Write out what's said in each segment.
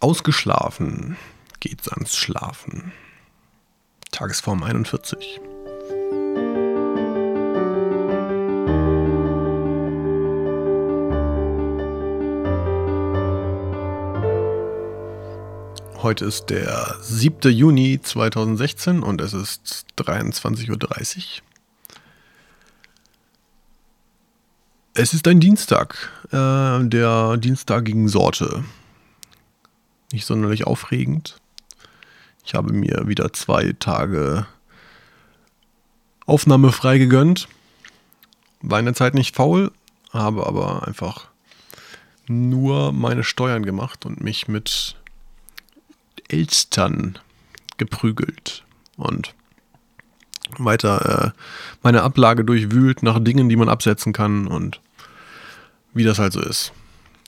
Ausgeschlafen geht's ans Schlafen. Tagesform 41. Heute ist der 7. Juni 2016 und es ist 23.30 Uhr. Es ist ein Dienstag, äh, der dienstagigen Sorte. Nicht sonderlich aufregend. Ich habe mir wieder zwei Tage Aufnahme frei gegönnt. War in der Zeit nicht faul, habe aber einfach nur meine Steuern gemacht und mich mit Elstern geprügelt und weiter äh, meine Ablage durchwühlt nach Dingen, die man absetzen kann und wie das halt so ist.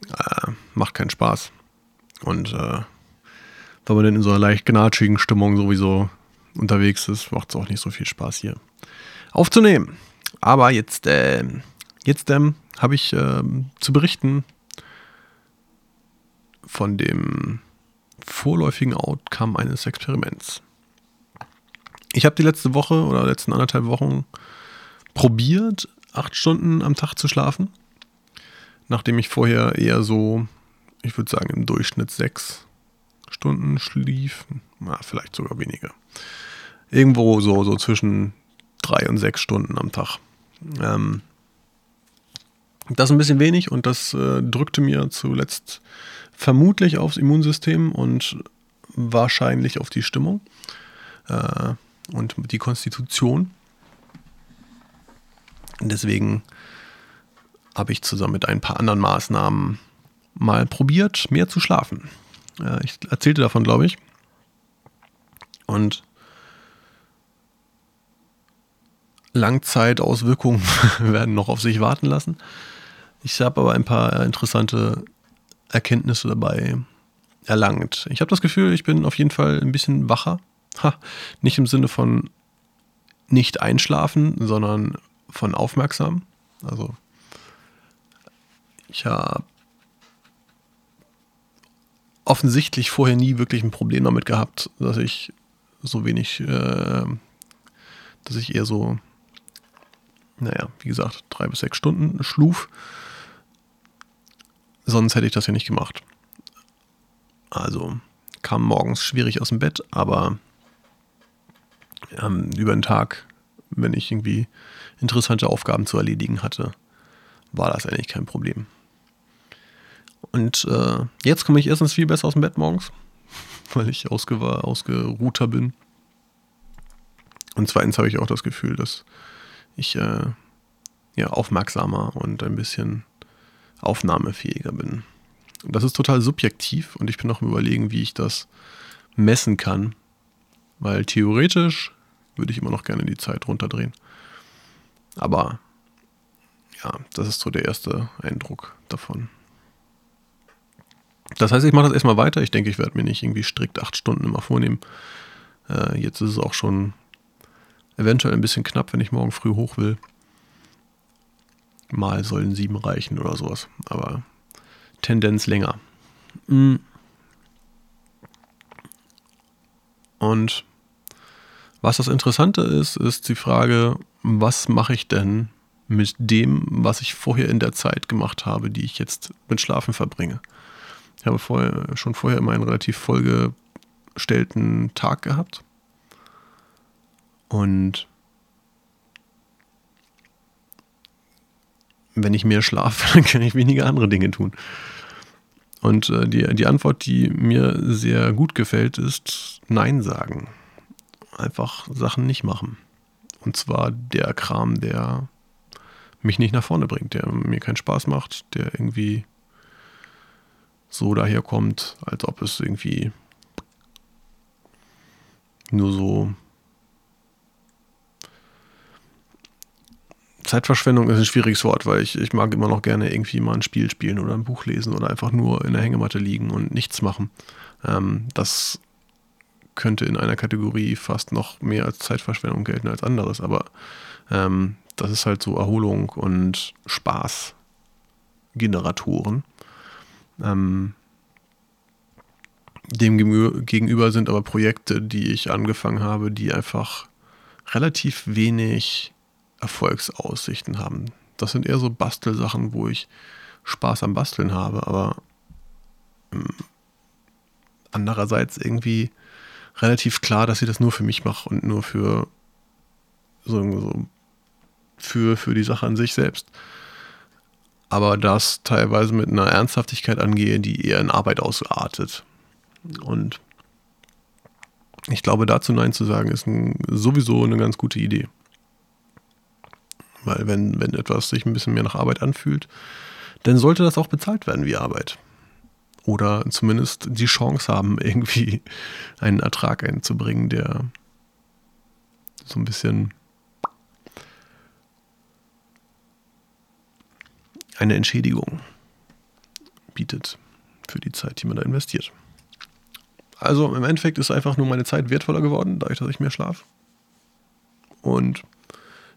Äh, macht keinen Spaß. Und äh, wenn man dann in so einer leicht gnatschigen Stimmung sowieso unterwegs ist, macht es auch nicht so viel Spaß hier aufzunehmen. Aber jetzt, äh, jetzt ähm, habe ich äh, zu berichten von dem vorläufigen Outcome eines Experiments. Ich habe die letzte Woche oder letzten anderthalb Wochen probiert, acht Stunden am Tag zu schlafen, nachdem ich vorher eher so, ich würde sagen, im Durchschnitt sechs Stunden schlief, na, vielleicht sogar weniger. Irgendwo so, so zwischen drei und sechs Stunden am Tag. Ähm, das ist ein bisschen wenig und das äh, drückte mir zuletzt vermutlich aufs Immunsystem und wahrscheinlich auf die Stimmung äh, und die Konstitution. Deswegen habe ich zusammen mit ein paar anderen Maßnahmen mal probiert, mehr zu schlafen. Äh, ich erzählte davon, glaube ich. Und Langzeitauswirkungen werden noch auf sich warten lassen. Ich habe aber ein paar interessante Erkenntnisse dabei erlangt. Ich habe das Gefühl, ich bin auf jeden Fall ein bisschen wacher. Ha, nicht im Sinne von nicht einschlafen, sondern von aufmerksam. Also ich habe offensichtlich vorher nie wirklich ein Problem damit gehabt, dass ich so wenig, äh, dass ich eher so, naja, wie gesagt, drei bis sechs Stunden schluf. Sonst hätte ich das ja nicht gemacht. Also kam morgens schwierig aus dem Bett, aber ähm, über den Tag, wenn ich irgendwie interessante Aufgaben zu erledigen hatte, war das eigentlich kein Problem. Und äh, jetzt komme ich erstens viel besser aus dem Bett morgens, weil ich ausge ausgeruhter bin. Und zweitens habe ich auch das Gefühl, dass ich äh, ja, aufmerksamer und ein bisschen aufnahmefähiger bin. Das ist total subjektiv und ich bin noch im Überlegen, wie ich das messen kann. Weil theoretisch würde ich immer noch gerne die Zeit runterdrehen. Aber ja, das ist so der erste Eindruck davon. Das heißt, ich mache das erstmal weiter. Ich denke, ich werde mir nicht irgendwie strikt acht Stunden immer vornehmen. Äh, jetzt ist es auch schon eventuell ein bisschen knapp, wenn ich morgen früh hoch will. Mal sollen sieben reichen oder sowas. Aber Tendenz länger. Mm. Und was das Interessante ist, ist die Frage, was mache ich denn mit dem, was ich vorher in der Zeit gemacht habe, die ich jetzt mit Schlafen verbringe. Ich habe vorher, schon vorher immer einen relativ vollgestellten Tag gehabt. Und wenn ich mehr schlafe, dann kann ich weniger andere Dinge tun. Und äh, die, die Antwort, die mir sehr gut gefällt, ist Nein sagen. Einfach Sachen nicht machen. Und zwar der Kram, der mich nicht nach vorne bringt, der mir keinen Spaß macht, der irgendwie so daherkommt, als ob es irgendwie nur so Zeitverschwendung ist ein schwieriges Wort, weil ich, ich mag immer noch gerne irgendwie mal ein Spiel spielen oder ein Buch lesen oder einfach nur in der Hängematte liegen und nichts machen. Ähm, das könnte in einer Kategorie fast noch mehr als Zeitverschwendung gelten als anderes, aber ähm, das ist halt so Erholung und Spaßgeneratoren. Ähm, Dem gegenüber sind aber Projekte, die ich angefangen habe, die einfach relativ wenig Erfolgsaussichten haben. Das sind eher so Bastelsachen, wo ich Spaß am Basteln habe, aber ähm, andererseits irgendwie relativ klar, dass ich das nur für mich mache und nur für so, so für, für die Sache an sich selbst. Aber das teilweise mit einer Ernsthaftigkeit angehe, die eher in Arbeit ausartet. Und ich glaube, dazu Nein zu sagen, ist ein, sowieso eine ganz gute Idee. Weil wenn, wenn etwas sich ein bisschen mehr nach Arbeit anfühlt, dann sollte das auch bezahlt werden wie Arbeit. Oder zumindest die Chance haben, irgendwie einen Ertrag einzubringen, der so ein bisschen eine Entschädigung bietet für die Zeit, die man da investiert. Also im Endeffekt ist einfach nur meine Zeit wertvoller geworden, dadurch, dass ich mehr schlafe. Und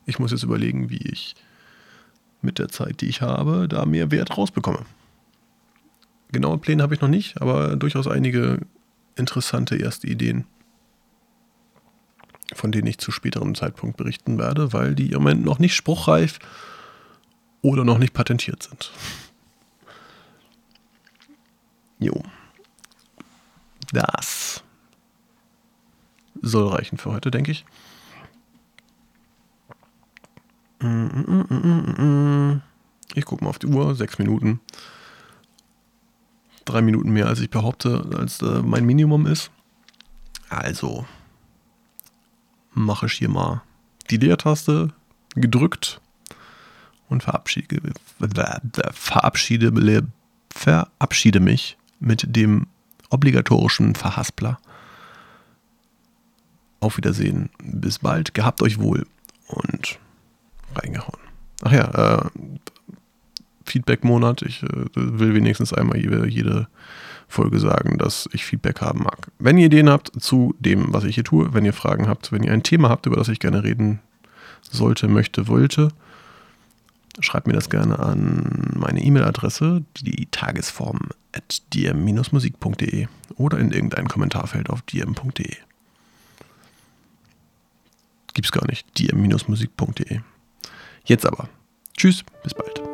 ich muss jetzt überlegen, wie ich mit der Zeit, die ich habe, da mehr Wert rausbekomme. Genaue Pläne habe ich noch nicht, aber durchaus einige interessante erste Ideen, von denen ich zu späterem Zeitpunkt berichten werde, weil die im Moment noch nicht spruchreif oder noch nicht patentiert sind. Jo. Das soll reichen für heute, denke ich. Ich gucke mal auf die Uhr, sechs Minuten. Drei Minuten mehr, als ich behaupte, als äh, mein Minimum ist. Also mache ich hier mal die Leertaste gedrückt und verabschiede, verabschiede, verabschiede mich mit dem obligatorischen Verhaspler. Auf Wiedersehen. Bis bald. Gehabt euch wohl. Und reingehauen. Ach ja, äh, Feedback-Monat. Ich äh, will wenigstens einmal jede, jede Folge sagen, dass ich Feedback haben mag. Wenn ihr Ideen habt zu dem, was ich hier tue, wenn ihr Fragen habt, wenn ihr ein Thema habt, über das ich gerne reden sollte, möchte, wollte, schreibt mir das gerne an meine E-Mail-Adresse, die tagesform at dm-musik.de oder in irgendein Kommentarfeld auf dm.de. Gibt's gar nicht, dm-musik.de. Jetzt aber. Tschüss, bis bald.